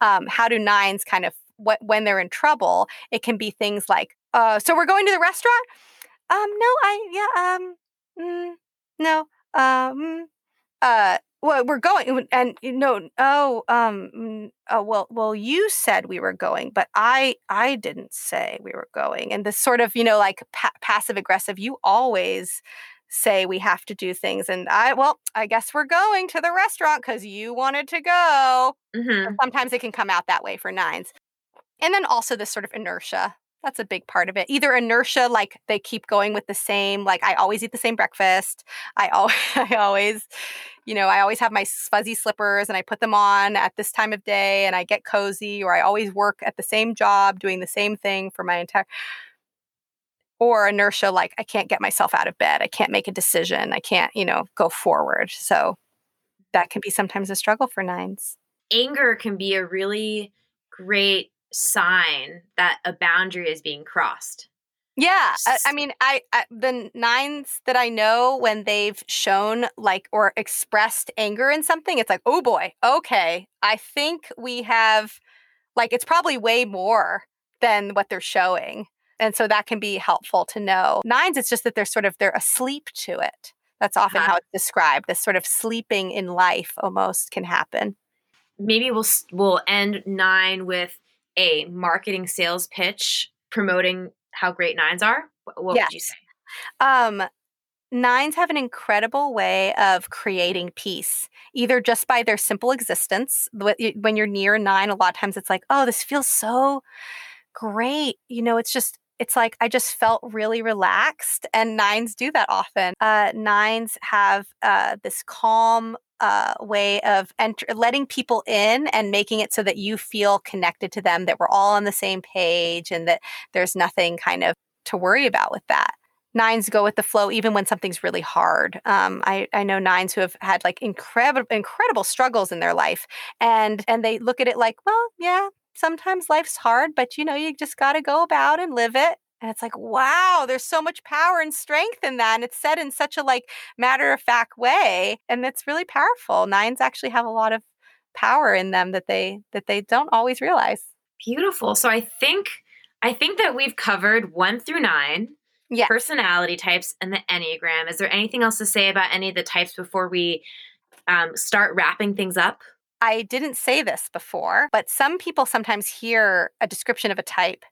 um, how do nines kind of what when they're in trouble? It can be things like, uh, so we're going to the restaurant. Um, no, I yeah, um, mm, no, um, uh, well we're going and no oh um oh well well you said we were going but i i didn't say we were going and this sort of you know like pa- passive aggressive you always say we have to do things and i well i guess we're going to the restaurant because you wanted to go mm-hmm. sometimes it can come out that way for nines and then also this sort of inertia that's a big part of it. Either inertia, like they keep going with the same, like I always eat the same breakfast. I always, I always, you know, I always have my fuzzy slippers and I put them on at this time of day and I get cozy, or I always work at the same job doing the same thing for my entire. Or inertia, like I can't get myself out of bed. I can't make a decision. I can't, you know, go forward. So that can be sometimes a struggle for nines. Anger can be a really great sign that a boundary is being crossed. Yeah, I, I mean, I, I the nines that I know when they've shown like or expressed anger in something, it's like, oh boy, okay, I think we have like it's probably way more than what they're showing, and so that can be helpful to know. Nines, it's just that they're sort of they're asleep to it. That's often uh-huh. how it's described. This sort of sleeping in life almost can happen. Maybe we'll we'll end nine with a marketing sales pitch promoting how great nines are? What yes. would you say? Um, nines have an incredible way of creating peace, either just by their simple existence. When you're near nine, a lot of times it's like, oh, this feels so great. You know, it's just, it's like I just felt really relaxed. And nines do that often. Uh, nines have uh, this calm uh, way of letting people in and making it so that you feel connected to them, that we're all on the same page, and that there's nothing kind of to worry about with that. Nines go with the flow even when something's really hard. Um, I, I know nines who have had like incredible incredible struggles in their life, and and they look at it like, well, yeah, sometimes life's hard, but you know, you just got to go about and live it and it's like, wow, there's so much power and strength in that. And it's said in such a like matter of fact way. And it's really powerful. Nines actually have a lot of power in them that they that they don't always realize. Beautiful. So I think I think that we've covered one through nine. Yeah. Personality types and the Enneagram. Is there anything else to say about any of the types before we um, start wrapping things up? I didn't say this before, but some people sometimes hear a description of a type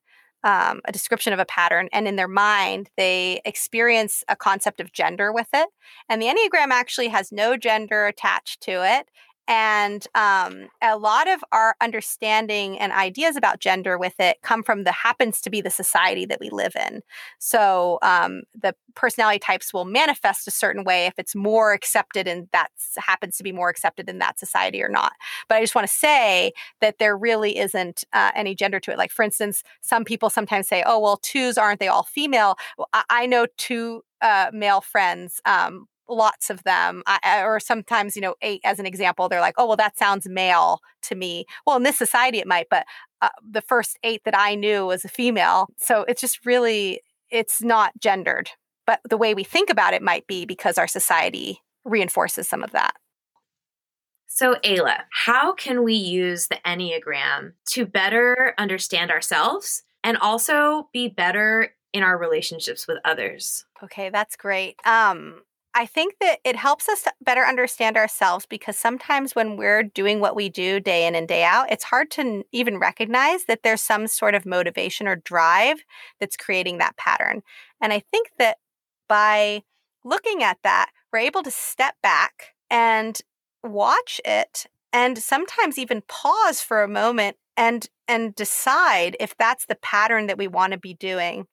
um, a description of a pattern, and in their mind, they experience a concept of gender with it. And the Enneagram actually has no gender attached to it. And um, a lot of our understanding and ideas about gender with it come from the happens to be the society that we live in. So um, the personality types will manifest a certain way if it's more accepted and that happens to be more accepted in that society or not. But I just want to say that there really isn't uh, any gender to it. Like, for instance, some people sometimes say, oh, well, twos aren't they all female? Well, I, I know two uh, male friends um, lots of them I, or sometimes you know eight as an example they're like oh well that sounds male to me well in this society it might but uh, the first eight that i knew was a female so it's just really it's not gendered but the way we think about it might be because our society reinforces some of that so, Ayla, how can we use the Enneagram to better understand ourselves and also be better in our relationships with others? Okay, that's great. Um, I think that it helps us better understand ourselves because sometimes when we're doing what we do day in and day out, it's hard to even recognize that there's some sort of motivation or drive that's creating that pattern. And I think that by looking at that, we're able to step back and watch it and sometimes even pause for a moment and and decide if that's the pattern that we want to be doing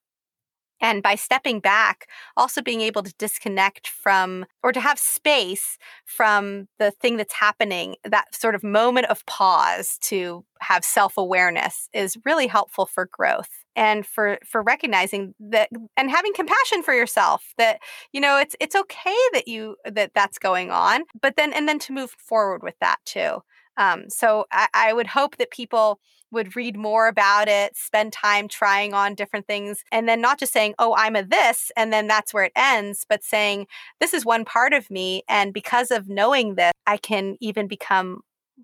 and by stepping back, also being able to disconnect from or to have space from the thing that's happening, that sort of moment of pause to have self awareness is really helpful for growth and for for recognizing that and having compassion for yourself that you know it's it's okay that you that that's going on but then and then to move forward with that too um, so I, I would hope that people would read more about it, spend time trying on different things, and then not just saying, oh, I'm a this, and then that's where it ends, but saying, this is one part of me. And because of knowing this, I can even become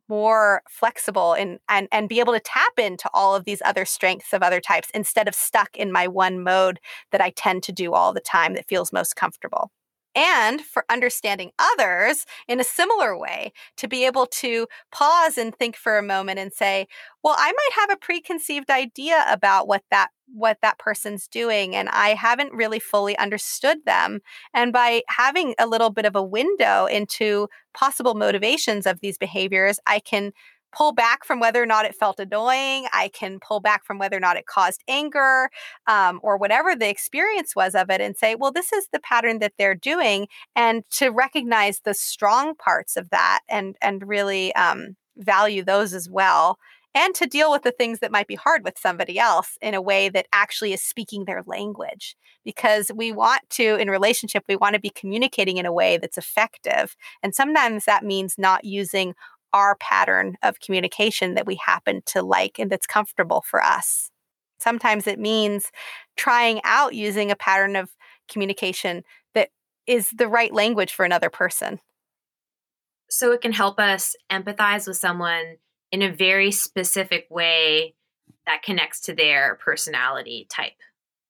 more flexible and, and and be able to tap into all of these other strengths of other types instead of stuck in my one mode that I tend to do all the time that feels most comfortable and for understanding others in a similar way to be able to pause and think for a moment and say well i might have a preconceived idea about what that what that person's doing and i haven't really fully understood them. And by having a little bit of a window into possible motivations of these behaviors i can pull back from whether or not it felt annoying. I can pull back from whether or not it caused anger um, or whatever the experience was of it and say, well, this is the pattern that they're doing. And to recognize the strong parts of that and, and really um, value those as well. And to deal with the things that might be hard with somebody else in a way that actually is speaking their language. Because we want to, in relationship, we want to be communicating in a way that's effective. And sometimes that means not using our pattern of communication that we happen to like and that's comfortable for us. Sometimes it means trying out using a pattern of communication that is the right language for another person. So it can help us empathize with someone in a very specific way that connects to their personality type.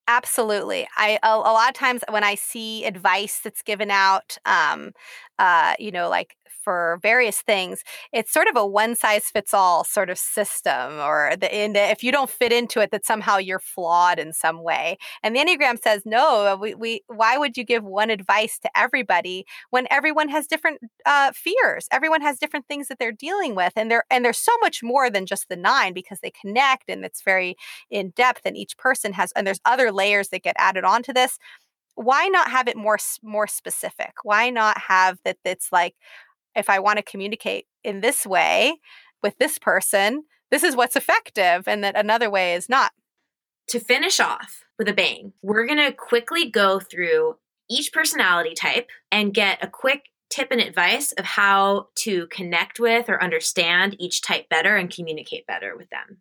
Absolutely. I a, a, lot of times when I see advice that's given out, um, uh, you know, like for various things, it's sort of a one size fits all sort of system, or the, the, if you don't fit into it, that somehow you're flawed in some way. And the Enneagram says, no, we, we why would you give one advice to everybody when everyone has different uh, fears? Everyone has different things that they're dealing with, and they're and there's so much more than just the nine because they connect and it's very in depth, and each person has and there's other layers that get added onto this why not have it more more specific why not have that it's like if I want to communicate in this way with this person, this is what's effective, and that another way is not. To finish off with a bang, we're going to quickly go through each personality type and get a quick tip and advice of how to connect with or understand each type better and communicate better with them.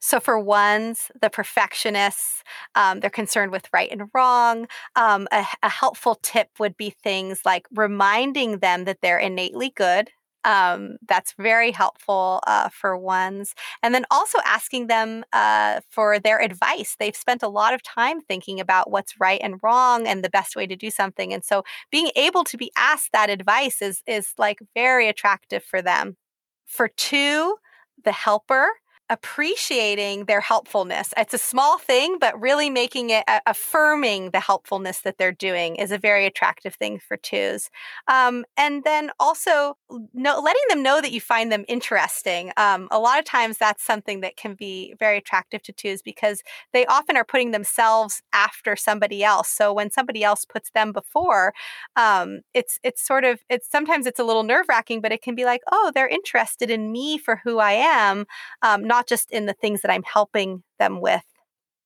So, for ones, the perfectionists, um, they're concerned with right and wrong. Um, a, a, helpful tip would be things like reminding them that they're innately good. Um, that's very helpful uh, for ones. And then also asking them uh, for their advice. They've spent a lot of time thinking about what's right and wrong and the best way to do something. And so being able to be asked that advice is, is like very attractive for them. For two, the helper, appreciating their helpfulness. It's a small thing, but really making it uh, affirming the helpfulness that they're doing is a very attractive thing for twos. Um, and then also no, letting them know that you find them interesting. Um, a lot of times that's something that can be very attractive to twos because they often are putting themselves after somebody else. So when somebody else puts them before, um, it's it's sort of it's sometimes it's a little nerve wracking, but it can be like, oh, they're interested in me for who I am, um, not not just in the things that I'm helping them with.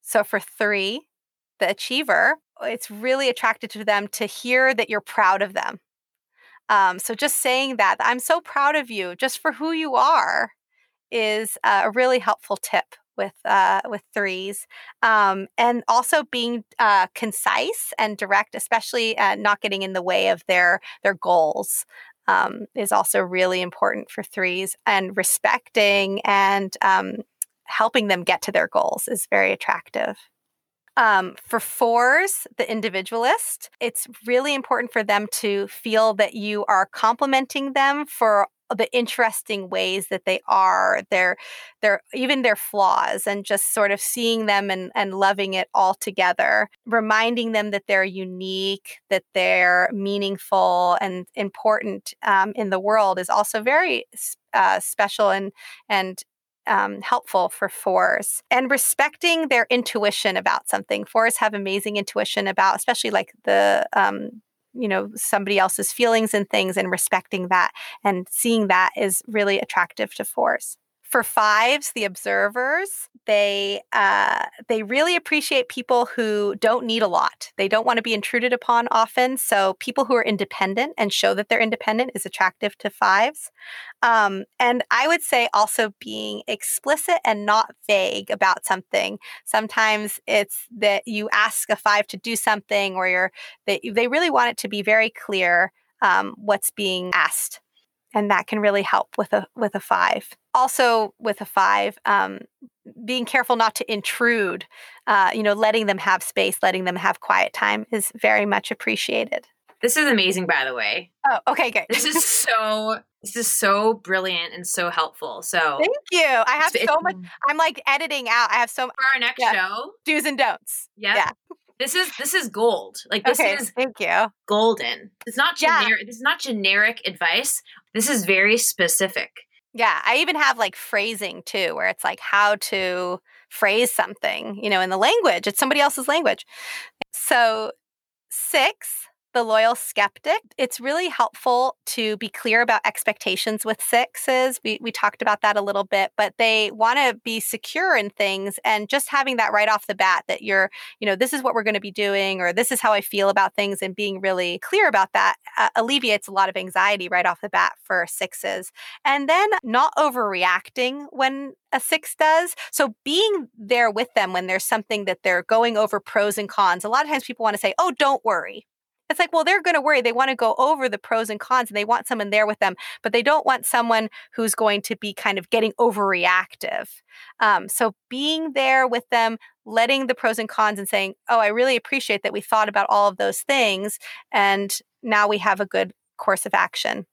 So for three, the achiever, it's really attracted to them to hear that you're proud of them. Um, so just saying that, I'm so proud of you just for who you are is a really helpful tip with uh, with threes, um, and also being uh, concise and direct, especially uh, not getting in the way of their their goals um, is also really important for threes, and respecting and um, helping them get to their goals is very attractive. Um, for fours, the individualist, it's really important for them to feel that you are complimenting them for the interesting ways that they are their their even their flaws and just sort of seeing them and and loving it all together reminding them that they're unique that they're meaningful and important um, in the world is also very uh, special and and um, helpful for fours and respecting their intuition about something. Fours have amazing intuition about, especially like the um, you know somebody else's feelings and things and respecting that and seeing that is really attractive to fours for fives the observers they uh, they really appreciate people who don't need a lot. They don't want to be intruded upon often so people who are independent and show that they're independent is attractive to fives. Um, and i would say also being explicit and not vague about something. Sometimes it's that you ask a five to do something or you're that they really want it to be very clear um, what's being asked and that can really help with a with a five. Also with a five um, being careful not to intrude uh, you know letting them have space letting them have quiet time is very much appreciated. This is amazing by the way. Oh okay good. This is so this is so brilliant and so helpful so thank you. I have so much i'm like editing out. I have so for our next yeah. show. Do's and don'ts. Yep. yeah this is this is gold. Like this okay, is thank you. Golden. It's not generic. Yeah. This is not generic advice. This is very specific. Yeah, I even have like phrasing too, where it's like how to phrase something, you know, in the language. It's somebody else's language. So six, the loyal skeptic, it's really helpful to be clear about expectations with sixes. We, we talked about that a little bit, but they want to be secure in things. And just having that right off the bat that you're, you know, this is what we're going to be doing, or this is how I feel about things, and being really clear about that uh, alleviates a lot of anxiety right off the bat for sixes. And then not overreacting when a six does. So being there with them when there's something that they're going over pros and cons. A lot of times people want to say, oh, don't worry it's like, well, they're going to worry. They want to go over the pros and cons and they want someone there with them, but they don't want someone who's going to be kind of getting overreactive. Um, so being there with them, letting the pros and cons and saying, oh, I really appreciate that we thought about all of those things. And now we have a good course of action.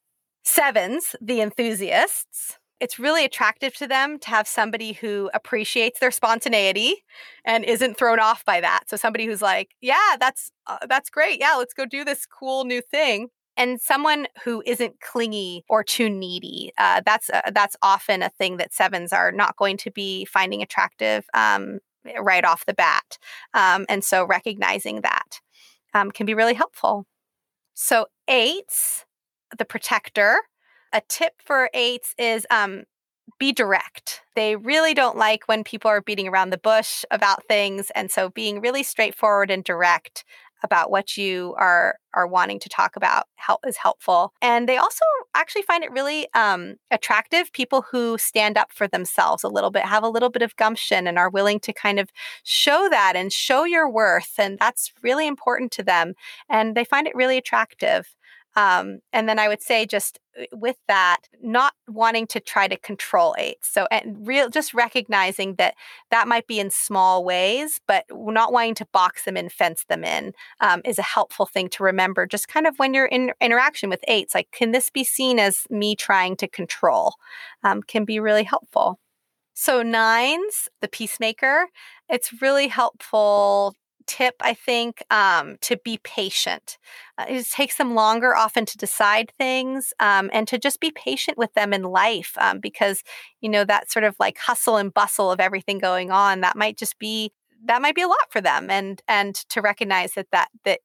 Sevens, the enthusiasts it's really attractive to them to have somebody who appreciates their spontaneity and isn't thrown off by that. So somebody who's like, "Yeah, that's uh, that's great. Yeah, let's go do this cool new thing." And someone who isn't clingy or too needy. Uh, that's uh, that's often a thing that sevens are not going to be finding attractive um, right off the bat. Um, and so recognizing that um, can be really helpful. So eights, the protector a tip for eights is um, be direct. They really don't like when people are beating around the bush about things. And so being really straightforward and direct about what you are are wanting to talk about help is helpful. And they also actually find it really um, attractive people who stand up for themselves a little bit, have a little bit of gumption, and are willing to kind of show that and show your worth. And that's really important to them. And they find it really attractive. Um, and then I would say just uh, with that, not wanting to try to control eights. So and real just recognizing that that might be in small ways, but not wanting to box them in, fence them in um, is a helpful thing to remember. Just kind of when you're in interaction with eights, like can this be seen as me trying to control? Um, can be really helpful. So nines, the peacemaker, it's really helpful tip, I think, um, to be patient. Uh, it takes them longer often to decide things um, and to just be patient with them in life um, because, you know, that sort of like hustle and bustle of everything going on, that might just be that might be a lot for them and and to recognize that that that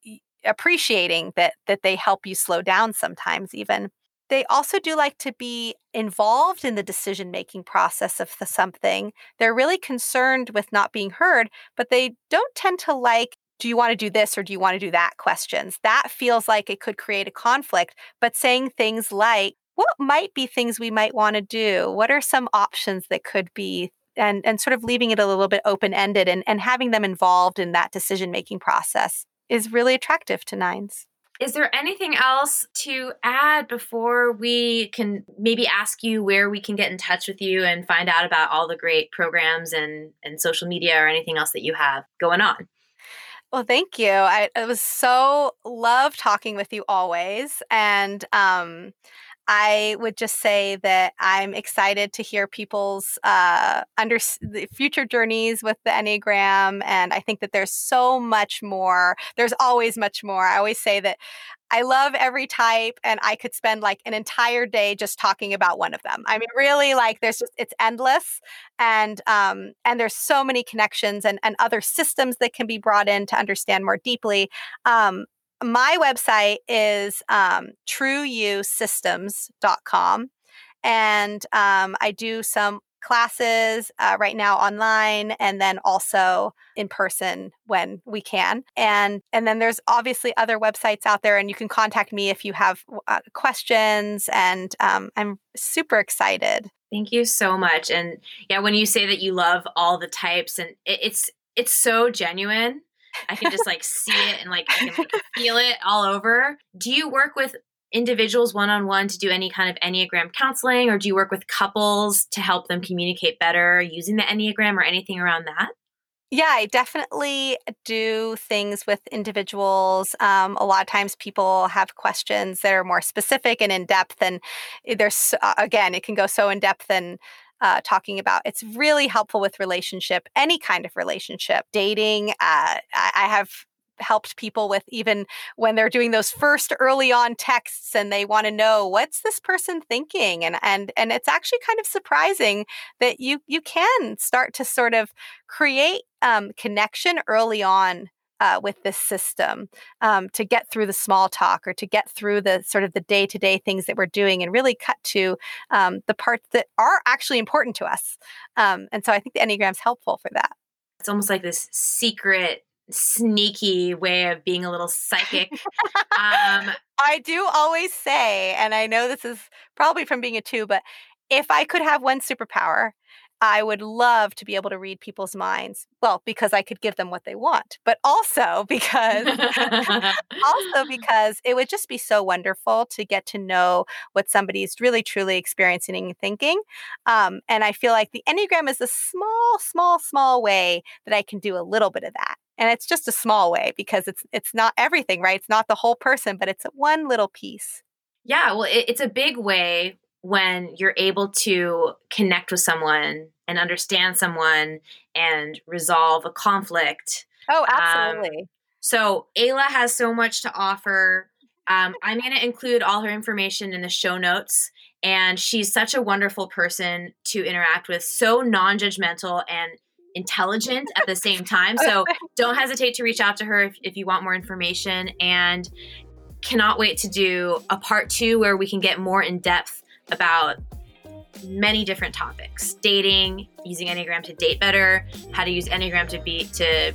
appreciating that that they help you slow down sometimes even they also do like to be involved in the decision making process of the something. They're really concerned with not being heard, but they don't tend to like do you want to do this or do you want to do that questions. That feels like it could create a conflict, but saying things like, what might be things we might want to do? What are some options that could be? And, and sort of leaving it a little bit open ended and, and having them involved in that decision making process is really attractive to nines. Is there anything else to add before we can maybe ask you where we can get in touch with you and find out about all the great programs and, and social media or anything else that you have going on? Well, thank you. I, was so love talking with you always, and um, I would just say that I'm excited to hear people's uh, under the future journeys with the Enneagram, and I think that there's so much more. There's always much more. I always say that I love every type, and I could spend like an entire day just talking about one of them. I mean, really, like there's just it's endless, and um, and there's so many connections and and other systems that can be brought in to understand more deeply. Um, my website is um, trueyousystems.com. And um, I do some classes uh, right now online and then also in person when we can and and then there's obviously other websites out there and you can contact me if you have uh, questions and um, i'm super excited thank you so much and yeah when you say that you love all the types and it, it's it's so genuine I can just like see it and like I can like, feel it all over. Do you work with individuals one on one to do any kind of Enneagram counseling, or do you work with couples to help them communicate better using the Enneagram or anything around that? Yeah, I definitely do things with individuals. Um, a lot of times people have questions that are more specific and in depth, and there's again, it can go so in depth and uh, talking about. It's really helpful with relationship, any kind of relationship, dating. Uh, I, I have helped people with even when they're doing those first early on texts and they want to know what's this person thinking and and and it's actually kind of surprising that you you can start to sort of create um, connection early on uh, with this system um, to get through the small talk or to get through the sort of the day to day things that we're doing and really cut to um, the parts that are actually important to us. Um, and so I think the Enneagram's helpful for that. It's almost like this secret sneaky way of being a little psychic. um, I do always say, and I know this is probably from being a two, but if I could have one superpower, I would love to be able to read people's minds. Well, because I could give them what they want, but also because also because it would just be so wonderful to get to know what somebody's really truly experiencing and thinking. Um, and I feel like the Enneagram is a small, small, small way that I can do a little bit of that. And it's just a small way because it's it's not everything, right? It's not the whole person, but it's one little piece. Yeah, well, it, it's a big way when you're able to connect with someone and understand someone and resolve a conflict. Oh, um, absolutely. Um, so Ayla has so much to offer. Um, I'm going to include all her information in the show notes. And she's such a wonderful person to interact with, so non judgmental and intelligent at the same time. So don't hesitate to reach out to her if, if you want more information. And cannot wait to do a part two where we can get more in depth about many different topics. Dating using enneagram to date better how to use enneagram to be to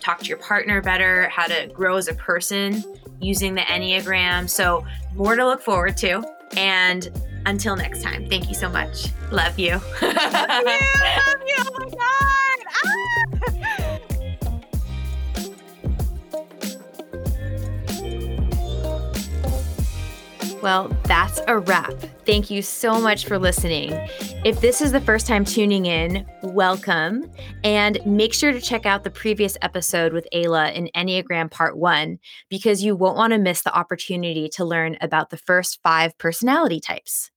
talk to your partner better how to grow as a person using the enneagram. So more to look forward to. And until next time thank you so much. Love you. Love you, love you. oh my god. Ah! Well, that's a wrap. Thank you so much for listening. If this is the first time tuning in, welcome. And make sure to check out the previous episode with Ayla in Enneagram Part 1 because you won't want to miss the opportunity to learn about the first five personality types.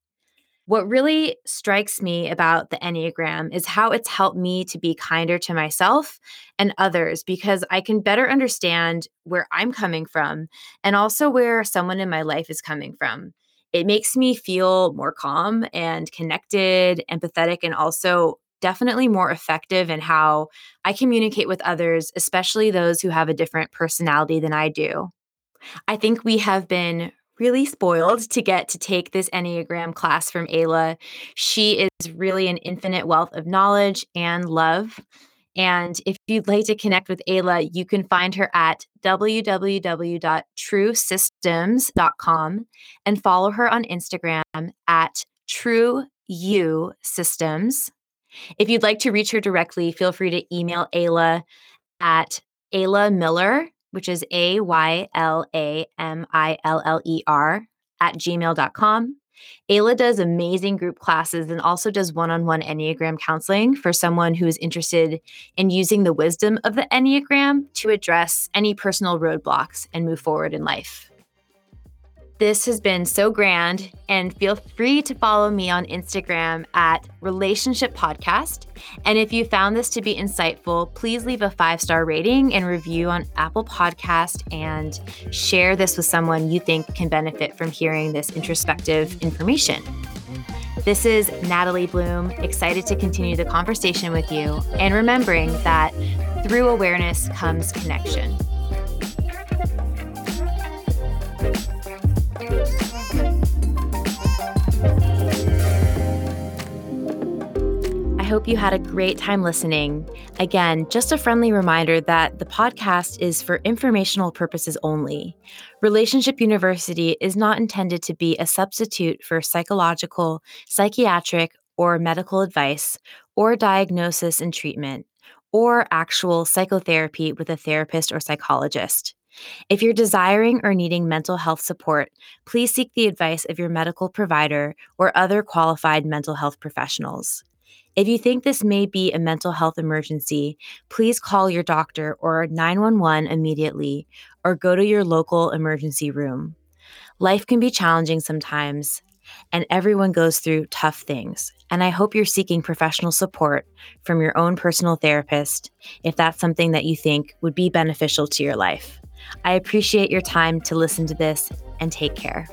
What really strikes me about the Enneagram is how it's helped me to be kinder to myself and others because I can better understand where I'm coming from and also where someone in my life is coming from. It makes me feel more calm and connected, empathetic, and also definitely more effective in how I communicate with others, especially those who have a different personality than I do. I think we have been really spoiled to get to take this Enneagram class from Ayla. She is really an infinite wealth of knowledge and love. And if you'd like to connect with Ayla, you can find her at www.truesystems.com and follow her on Instagram at True You Systems. If you'd like to reach her directly, feel free to email Ayla at Ayla Miller which is A Y L A M I L L E R at gmail.com. Ayla does amazing group classes and also does one on one Enneagram counseling for someone who is interested in using the wisdom of the Enneagram to address any personal roadblocks and move forward in life. This has been so grand, and feel free to follow me on Instagram at Relationship Podcast. And if you found this to be insightful, please leave a five star rating and review on Apple Podcast and share this with someone you think can benefit from hearing this introspective information. This is Natalie Bloom, excited to continue the conversation with you and remembering that through awareness comes connection. Hope you had a great time listening. Again, just a friendly reminder that the podcast is for informational purposes only. Relationship University is not intended to be a substitute for psychological, psychiatric, or medical advice, or diagnosis and treatment, or actual psychotherapy with a therapist or psychologist. If you're desiring or needing mental health support, please seek the advice of your medical provider or other qualified mental health professionals. If you think this may be a mental health emergency, please call your doctor or 911 immediately or go to your local emergency room. Life can be challenging sometimes, and everyone goes through tough things. And I hope you're seeking professional support from your own personal therapist if that's something that you think would be beneficial to your life. I appreciate your time to listen to this and take care.